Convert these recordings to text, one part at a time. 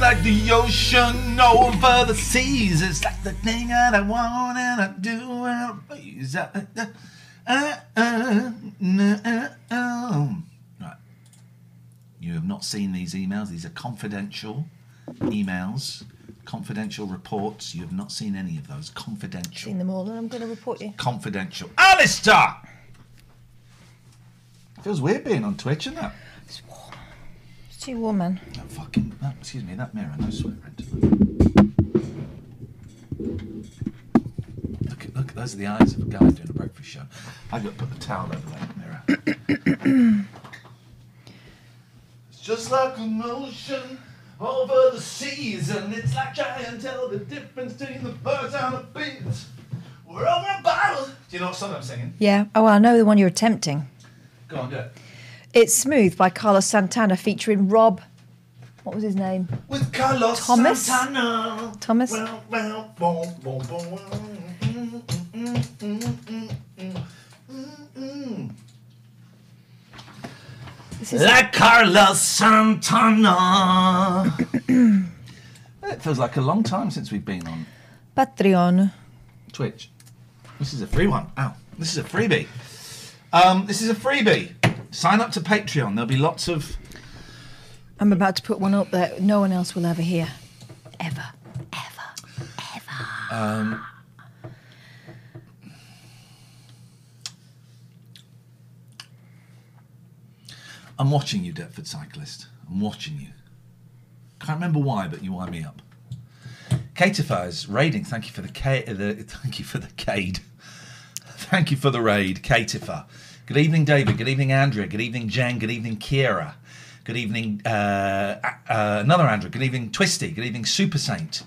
like the ocean over the seas, it's like the thing that I want and I do and I please. Uh, uh, uh, uh, uh, uh. Right. You have not seen these emails. These are confidential emails, confidential reports. You have not seen any of those. Confidential. Seen them all, and I'm going to report you. Confidential. Alistair! Feels weird being on Twitch, isn't it? It's too warm, woman. That fucking, that, excuse me, that mirror, no swearing. Look at, look, those are the eyes of a guy doing a breakfast show. I've got to put the towel over that mirror. it's just like an ocean over the seas, and it's like trying to tell the difference between the birds and the bees. We're over a bottle. Do you know what song I'm singing? Yeah. Oh, I know the one you're attempting. Go on, do it. It's Smooth by Carlos Santana featuring Rob. What was his name? With Carlos Thomas? Santana. Thomas? Well, well, boom, boom, boom, mm, mm, mm. This is Like Carlos Santana. it feels like a long time since we've been on Patreon. Twitch. This is a free one. Ow. This is a freebie. Um, this is a freebie. Sign up to Patreon. There'll be lots of. I'm about to put one up that no one else will ever hear. Ever. Ever. Um, I'm watching you, Deptford cyclist. I'm watching you. Can't remember why, but you wind me up. Caterfires raiding. Thank you for the K. The, thank you for the cade. Thank you for the raid, Caterfire. Good evening, David. Good evening, Andrea. Good evening, Jen. Good evening, Kira. Good evening, uh, uh, another Andrea. Good evening, Twisty. Good evening, Super Saint.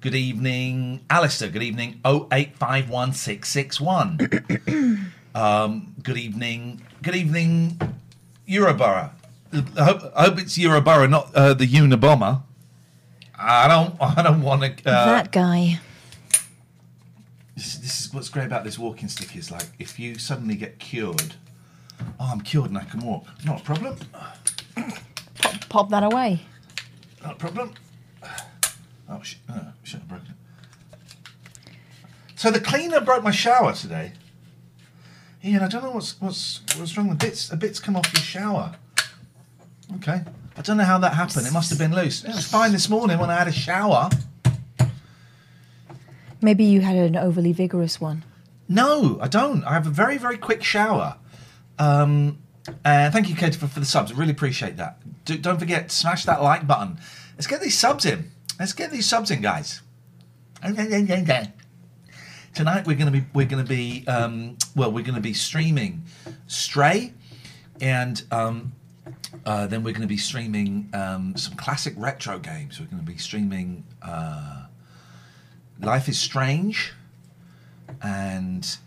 Good evening, Alistair. Good evening, 0851661. um, good evening, good evening, Euroborough. I hope, I hope it's Euroborough, not uh, the Unabomber. I don't, I don't want to. Uh, that guy. This, this is what's great about this walking stick is like if you suddenly get cured. Oh, I'm cured and I can walk. Not a problem. Pop that away. Not a problem. Oh, sh- oh shit, I broke it. So the cleaner broke my shower today. Ian, I don't know what's what's what's wrong. The bits a bits come off your shower. Okay, I don't know how that happened. It must have been loose. It was fine this morning when I had a shower. Maybe you had an overly vigorous one. No, I don't. I have a very very quick shower. Um, and thank you, Kate, for, for the subs. I really appreciate that. Do, don't forget, smash that like button. Let's get these subs in. Let's get these subs in, guys. Tonight we're gonna be we're gonna be um, well we're gonna be streaming Stray, and um, uh, then we're gonna be streaming um, some classic retro games. We're gonna be streaming uh, Life is Strange, and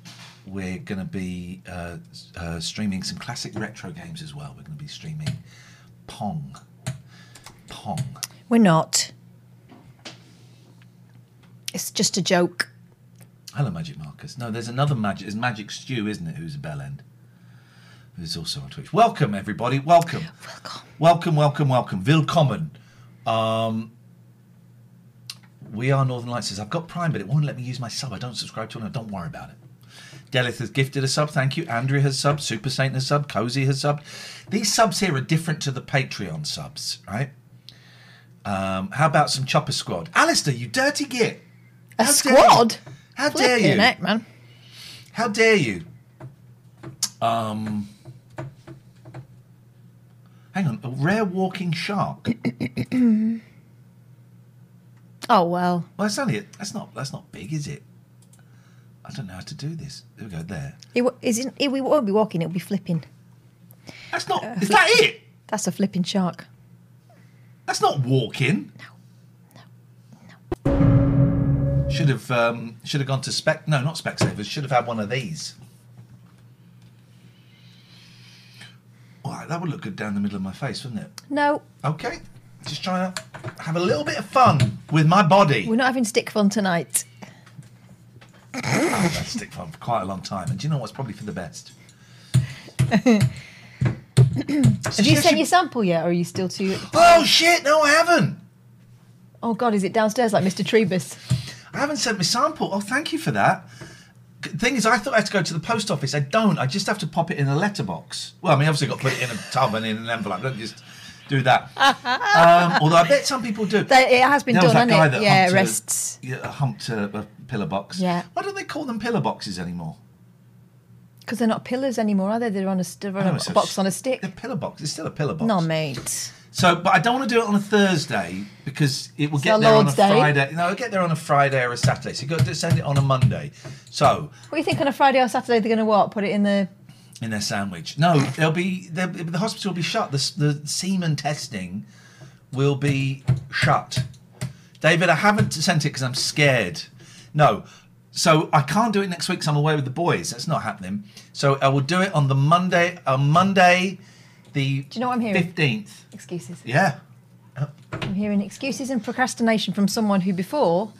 we're going to be uh, uh, streaming some classic retro games as well. We're going to be streaming Pong. Pong. We're not. It's just a joke. Hello, Magic Marcus. No, there's another Magic. It's Magic Stew, isn't it? Who's a bell end? Who's also on Twitch. Welcome, everybody. Welcome. Welcome. Welcome, welcome, welcome. Willkommen. Um, we are Northern Lights says, I've got Prime, but it won't let me use my sub. I don't subscribe to it. Don't worry about it. Delith has gifted a sub. Thank you. Andrea has sub. Super Saint has sub. Cozy has sub. These subs here are different to the Patreon subs, right? Um, how about some Chopper Squad? Alistair, you dirty git. A How dare squad? How dare you? heck, man. How dare you? Um, hang on, a rare walking shark. Oh, well. Well, that's only that's not that's not big, is it? I don't know how to do this. There we go. There. It, w- isn't, it, we won't be walking, it'll be flipping. That's not. is that it? That's a flipping shark. That's not walking. No. No. Should have um, should have gone to spec. No, not Specsavers. Should have had one of these. All right, that would look good down the middle of my face, wouldn't it? No, Okay. Just trying to have a little bit of fun with my body. we're not having stick fun tonight. I've had stick fun for quite a long time, and do you know what's probably for the best? Have you sent your sample yet, or are you still too? Oh shit! No, I haven't. Oh God, is it downstairs like Mr. Trebus? I haven't sent my sample. Oh, thank you for that. Thing is, I thought I had to go to the post office. I don't. I just have to pop it in a letterbox. Well, I mean, obviously, I've got to put it in a tub and in an envelope. Don't just do that. um, although I bet some people do. That- it has been There done, hasn't it? Yeah, a- rests. yeah, humped a, a pillar box. Yeah. Why don't they call them pillar boxes anymore? Because they're not pillars anymore, are they? They're on a, they're on a box on a stick. The pillar box. It's still a pillar box. No, mate. So, but I don't want to do it on a Thursday because it will It's get there on a Day. Friday. No, it'll get there on a Friday or a Saturday. So you've got to send it on a Monday. So What do you think on a Friday or Saturday they're going to what? Put it in the. In their sandwich. No, they'll be they'll, the hospital will be shut. The, the semen testing will be shut. David, I haven't sent it because I'm scared. No, so I can't do it next week. because I'm away with the boys. That's not happening. So I will do it on the Monday. On Monday, the Do you know what I'm hearing? fifteenth. Excuses. Yeah. I'm hearing excuses and procrastination from someone who before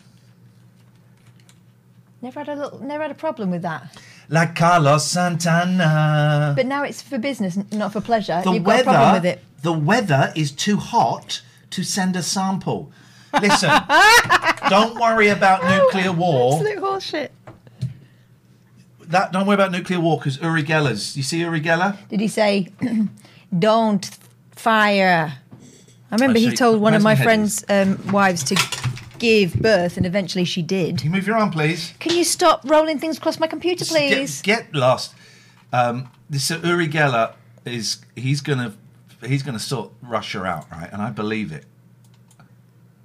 never had a little, never had a problem with that. Like Carlos Santana. But now it's for business, not for pleasure. the You've got a problem weather, with it. the weather is too hot to send a sample. Listen, don't worry about nuclear war. Absolute horseshit. That don't worry about nuclear war because Uri Geller's. You see Uri Geller? Did he say, "Don't fire"? I remember he told one of my my friends' um, wives to give birth, and eventually she did. Can you move your arm, please? Can you stop rolling things across my computer, Just get- please? Get, lost. Um, this uh, Uri Geller is he's gonna he's gonna sort Russia out, right? And I believe it.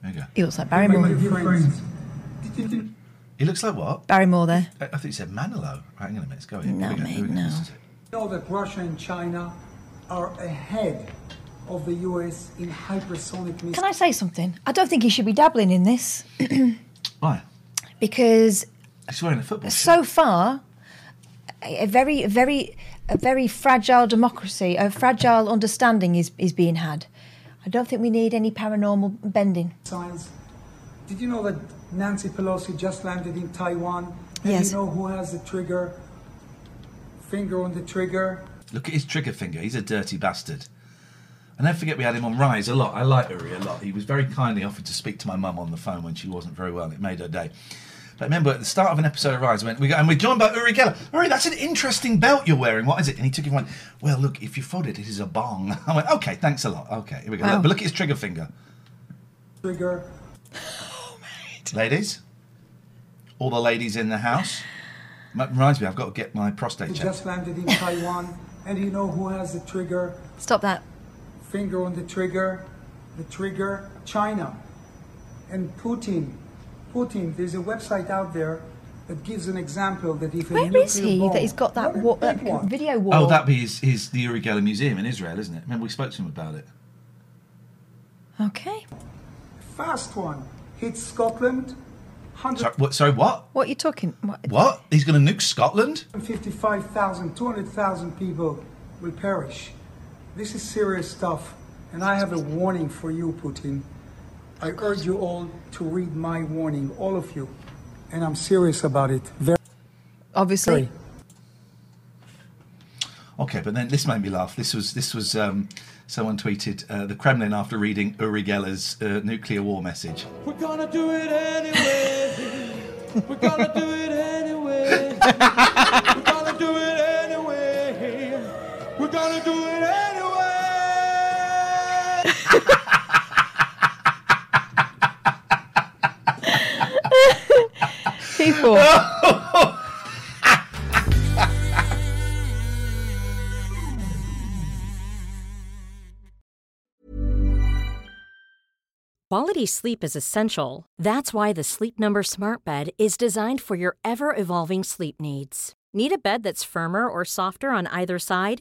There you go. He looks like Barrymore. He looks like what? Barrymore there. I, I think he said Manilow. Right, hang on a minute. Let's go here. No, Here we go, here we mate, go. no. This is it. know that Russia and China are ahead of the US in hypersonic missiles. Can I say something? I don't think he should be dabbling in this Why? because He's wearing a football shirt. so far, a a very, very, a very fragile democracy, a fragile understanding is, is being had. I don't think we need any paranormal bending. Science. Did you know that Nancy Pelosi just landed in Taiwan? And Yes. you know who has the trigger? Finger on the trigger. Look at his trigger finger. He's a dirty bastard. And don't forget we had him on Rise a lot. I like Uri a lot. He was very kindly offered to speak to my mum on the phone when she wasn't very well. It made her day. But remember, at the start of an episode of Rise, I went, we go, and we're joined by Uri Geller. Uri, that's an interesting belt you're wearing. What is it? And he took it and went, well, look, if you fold it, it is a bong. I went, okay, thanks a lot. Okay, here we go. Wow. Look, but look at his trigger finger. Trigger. Oh, mate. Ladies, all the ladies in the house. That reminds me, I've got to get my prostate He checked. just landed in Taiwan. And you know who has the trigger? Stop that. Finger on the trigger. The trigger. China. And Putin. Putin. There's a website out there that gives an example that if a Where is nuclear he bomb- that he's got that, Not wa- that one. video wall? Oh, that'd be his, his the Uri Geller Museum in Israel, isn't it? Remember we spoke to him about it. Okay. Fast one. Hits Scotland, Sorry, what? Sorry, what? What are you talking? What? What? He's going to nuke Scotland? 155,000, 200,000 people will perish. This is serious stuff, and I have a warning for you, Putin. I urge you all to read my warning, all of you, and I'm serious about it. Very. Obviously. Okay, but then this made me laugh. This was this was um, someone tweeted uh, the Kremlin after reading Uri Geller's uh, nuclear war message. We're gonna do it anyway. We're gonna do it anyway. We're gonna do it anyway. We're gonna do it anyway. People. Quality sleep is essential. That's why the Sleep Number Smart Bed is designed for your ever evolving sleep needs. Need a bed that's firmer or softer on either side?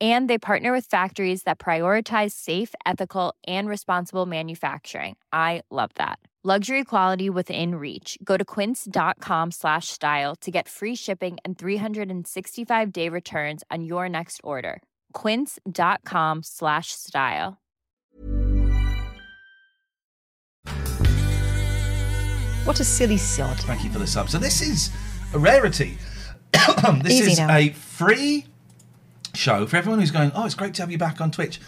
And they partner with factories that prioritize safe, ethical, and responsible manufacturing. I love that. Luxury quality within reach. Go to quince.com slash style to get free shipping and 365-day returns on your next order. quince.com slash style. What a silly sod. Thank you for the sub. So this is a rarity. this Easy is now. a free show for everyone who's going. Oh, it's great to have you back on Twitch.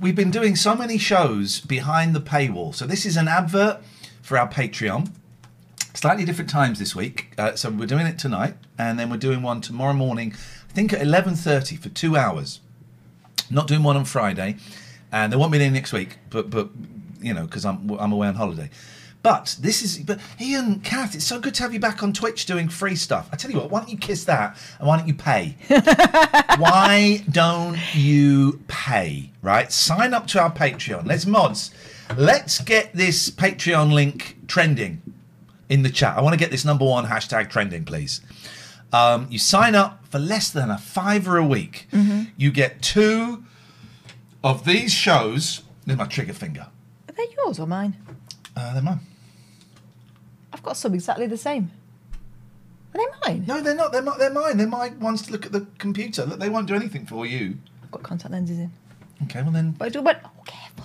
We've been doing so many shows behind the paywall. So this is an advert for our Patreon. Slightly different times this week. Uh, so we're doing it tonight, and then we're doing one tomorrow morning. I think at eleven thirty for two hours. Not doing one on Friday, and there won't be any next week. But but you know because I'm I'm away on holiday. But this is but Ian, Kath, it's so good to have you back on Twitch doing free stuff. I tell you what, why don't you kiss that and why don't you pay? why don't you pay? Right, sign up to our Patreon. Let's mods. Let's get this Patreon link trending in the chat. I want to get this number one hashtag trending, please. Um, you sign up for less than a fiver a week. You get two of these shows. There's my trigger finger. Are they yours or mine? Uh, they're mine. I've got some exactly the same. Are they mine? No, they're not. They're not. They're mine. They're my ones to look at the computer. Look, They won't do anything for you. I've got contact lenses in. Okay, well then, But I do, but oh, careful.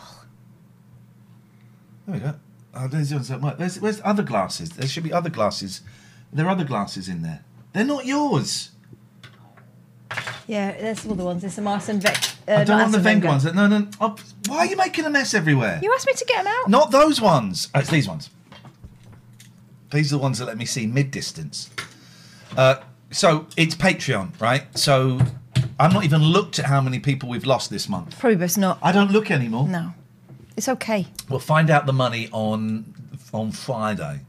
there we go. Oh, there's the ones that work. There's, where's other glasses? There should be other glasses. There are other glasses in there. They're not yours. Yeah, there's all the ones. There's some Arsene Vec. Uh, I don't want the Wenger. ones. No, no. Oh, why are you making a mess everywhere? You asked me to get them out. Not those ones. Oh, it's these ones. These are the ones that let me see mid distance. Uh, so it's Patreon, right? So I've not even looked at how many people we've lost this month. Probably best not. I don't look anymore. No. It's okay. We'll find out the money on on Friday.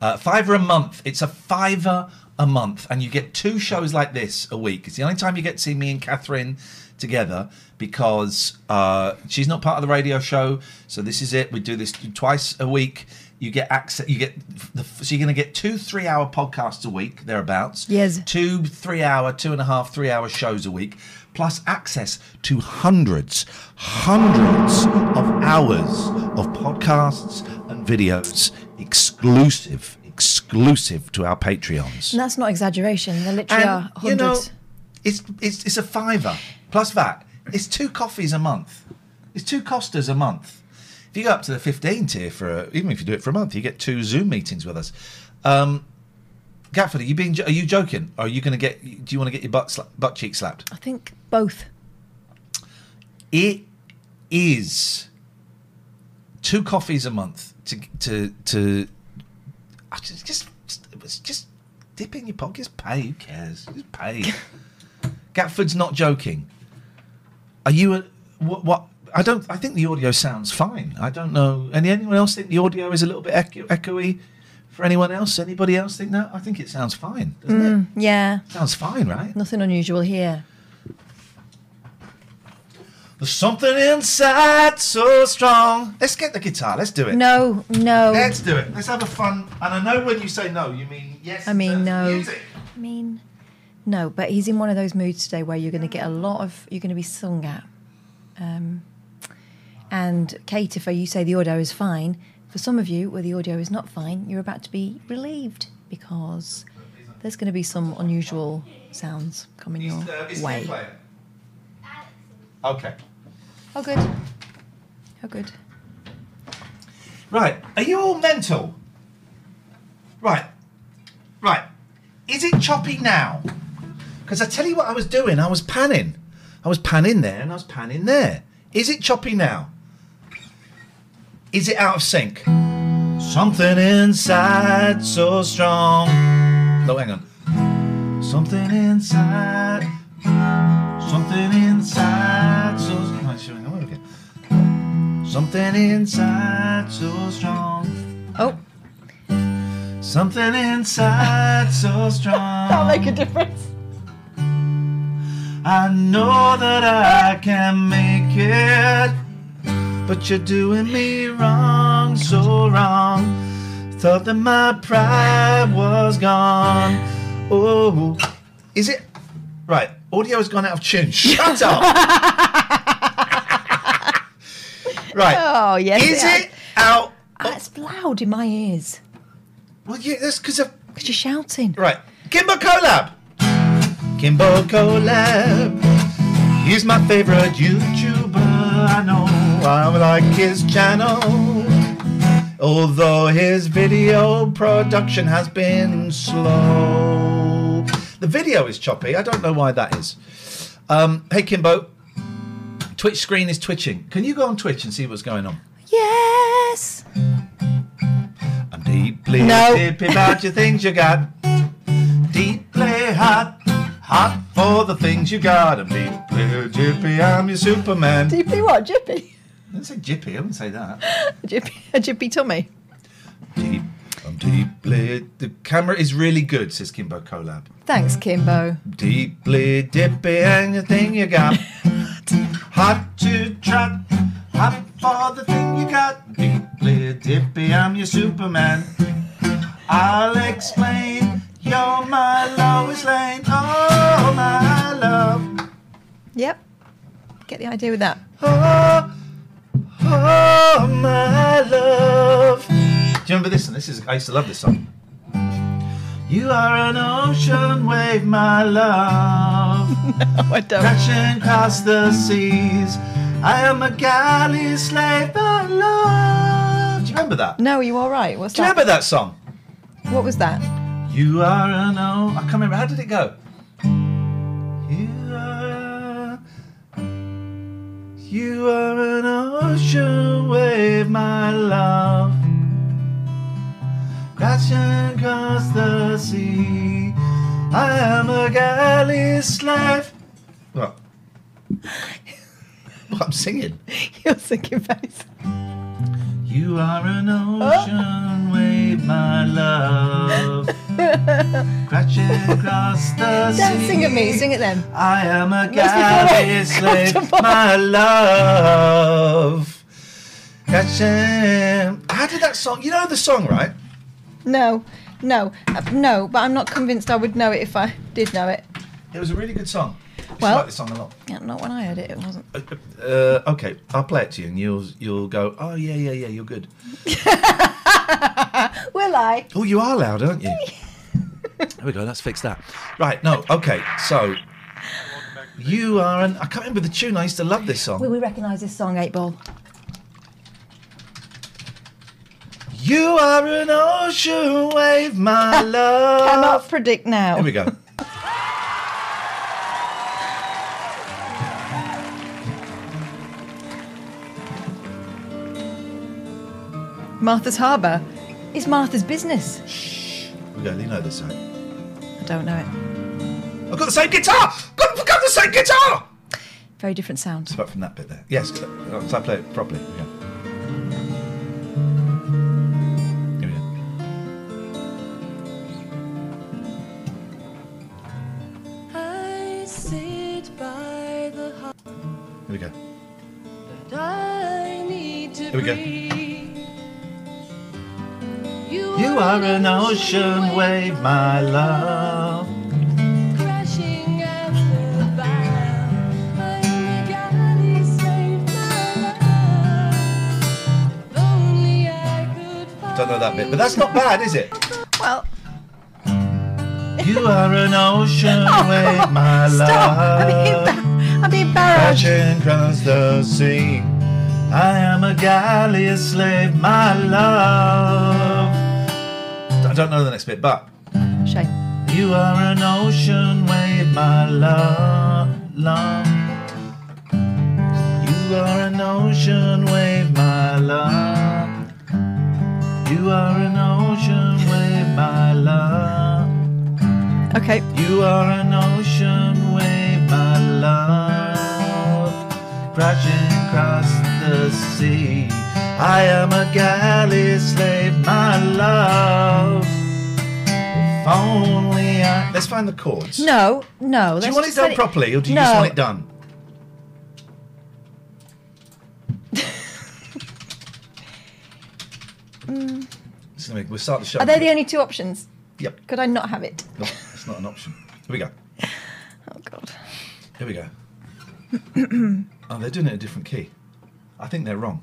Uh, fiver a month. It's a fiver a month, and you get two shows like this a week. It's the only time you get to see me and Catherine together because uh, she's not part of the radio show. So this is it. We do this twice a week. You get access. You get the, so you're going to get two three-hour podcasts a week thereabouts. Yes. Two three-hour, two and a half, three-hour shows a week, plus access to hundreds, hundreds of hours of podcasts and videos exclusive, exclusive to our Patreons. And that's not exaggeration. There literally are And you know, hundreds. it's it's it's a fiver plus that. It's two coffees a month. It's two Costas a month. If you go up to the fifteen tier for a, even if you do it for a month, you get two Zoom meetings with us. Um, Gatford, are you being? Are you joking? Are you going to get? Do you want to get your butt sla- butt cheek slapped? I think both. It is two coffees a month to to to. I just just just, just dip in your pockets, pay. Who cares? Just pay. Gatford's not joking. Are you a what? what I don't. I think the audio sounds fine. I don't know. Any anyone else think the audio is a little bit echo, echoey? For anyone else? Anybody else think that? I think it sounds fine. Doesn't it? Yeah, Sounds fine, right? nothing unusual here. There's something inside so strong. Let's get the guitar. Let's do it. No, no. Let's do it. Let's have a fun. And I know when you say no, you mean yes. I mean no. music. I mean, no, but he's in one of those moods today where you're going to get a lot of, you're going to be sung at. Um, and Kate, if you say the audio is fine, for some of you where the audio is not fine, you're about to be relieved because there's going to be some unusual sounds coming your Is, is Steve way. Okay. Oh, good. Oh, good. Right. Are you all mental? Right. Right. Is it choppy now? Because I tell you what I was doing. I was panning. I was panning there and I was panning there. Is it choppy now? Is it out of sync? Something inside so strong. No, hang on. Something inside. Something inside so. No, it's showing. Okay. Something inside so strong. Oh, Something inside so strong. that'll make a difference. I know that I can make it, but you're doing me wrong, so wrong. Thought that my pride was gone. Oh, is it? Right, audio has gone out of tune. Shut up. right. Oh, yes, Is it it out? Ah, it's loud in my ears Well, yeah, that's because of because you're shouting. Right. Kimbo Collab. Kimbo Collab. He's my favorite YouTuber. I know. I like his channel. Although his video production has been slow. The video is choppy. I don't know why that is. Um, hey, Kimbo. Twitch screen is twitching. Can you go on Twitch and see what's going on? Yes. I'm deeply No. dippy about your things you got. Deeply hot, hot for the things you got. I'm deeply jippy, I'm your Superman. Deeply what? Jippy? I didn't say jippy, I wouldn't say that. A jippy, a jippy tummy. Deep, I'm deeply. The camera is really good, says Kimbo Collab. Thanks, Kimbo. Deeply dippy, and the thing you got. Hot to trot, hot for the thing you got. Deeply dippy, I'm your Superman. I'll explain. You're my Lois Lane. Oh, my love. Yep. Get the idea with that. Oh, oh, my love. Do you remember this one? This is I used to love this song. You are an ocean wave, my love. Oh, I don't. crashing across the seas. I am a galley slave, my love. Do you remember that? No, you are you all right? What's Do you remember that song? What was that? You are an o- I can't remember. How did it go? You are an ocean wave, my love. Crashing across the sea. I am a galley slave. What? What I'm singing. You're singing face. You are an ocean wave, my love. Crashing across the sea. Don't sing at me. Sing it then. I am a Must be full galley slave, my love. Catching. How did that song? You know the song, right? No, no, uh, no. But I'm not convinced I would know it if I did know it. It was a really good song. She Well- liked this song a lot. Yeah, not when I heard it. It wasn't. Uh, okay, I'll play it to you, and you'll you'll go. Oh yeah, yeah, yeah. You're good. Will I? Oh, you are loud, aren't you? there we go. Let's fix that. Right. No. Okay. So you are an. I can't remember the tune. I used to love this song. Will we recognise this song, Eight Ball? You are an ocean wave, my love. Cannot predict now. Here we go. Martha's Harbour is Martha's business. Here we go. You know this song. I don't know it. I've got the same guitar. Got, got the same guitar. Very different sound. Apart from that bit there. Yes. So I play it properly. Here we go. Here we go. I sit by the heart Here we go. Are an ocean wave, my love. crashing at the bow. I'm a galley slave, my love. If only I could find Don't know that bit, but that's not bad, is it? Well, You are an ocean oh, wave, my stop! I'm being, love. I'm being barraged. Crashing across the sea. I am a galley slave, my love. I don't know the next bit, but Shame. you are an ocean wave, my love, love. You are an ocean wave, my love. You are an ocean wave, my love. Okay. You are an ocean wave, my love, crashing across the sea. I am a galley slave, my love. If only I. Let's find the chords. No, no. Do you want it done properly, or do you no. just want it done? Be- we'll start the show. Mm. Are they the only two options? Yep. Could I not have it? No, it's not an option. Here we go. Oh God. Here we go. oh, they're doing it in a different key. I think they're wrong.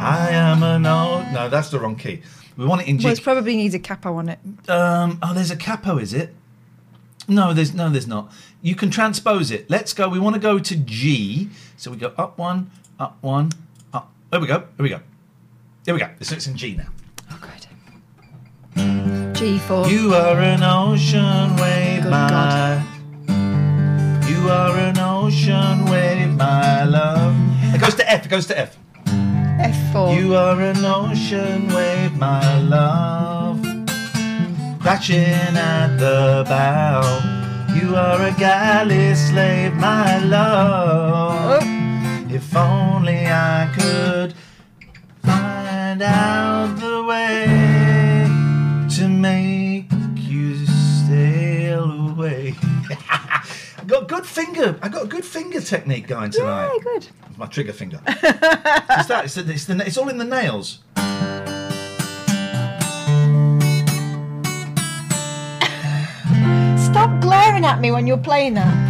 I am an old. No, that's the wrong key. We want it in G. Well, it probably needs a capo on it. Um, oh, there's a capo, is it? No, there's no, there's not. You can transpose it. Let's go. We want to go to G. So we go up one, up one, up. There we go. Here we go. Here we go. So it's in G now. Oh God. G for You are an ocean wave, Good my. God. You are an ocean wave, my love. It goes to F. It goes to F. F for You are an ocean wave, my love, crashing at the bow. You are a galley slave, my love. Oh. If only I could find out the way to make got good finger. I got a good finger technique going tonight. Yeah, good. My trigger finger. it's that. It's, the, it's, the, it's all in the nails. Stop glaring at me when you're playing that.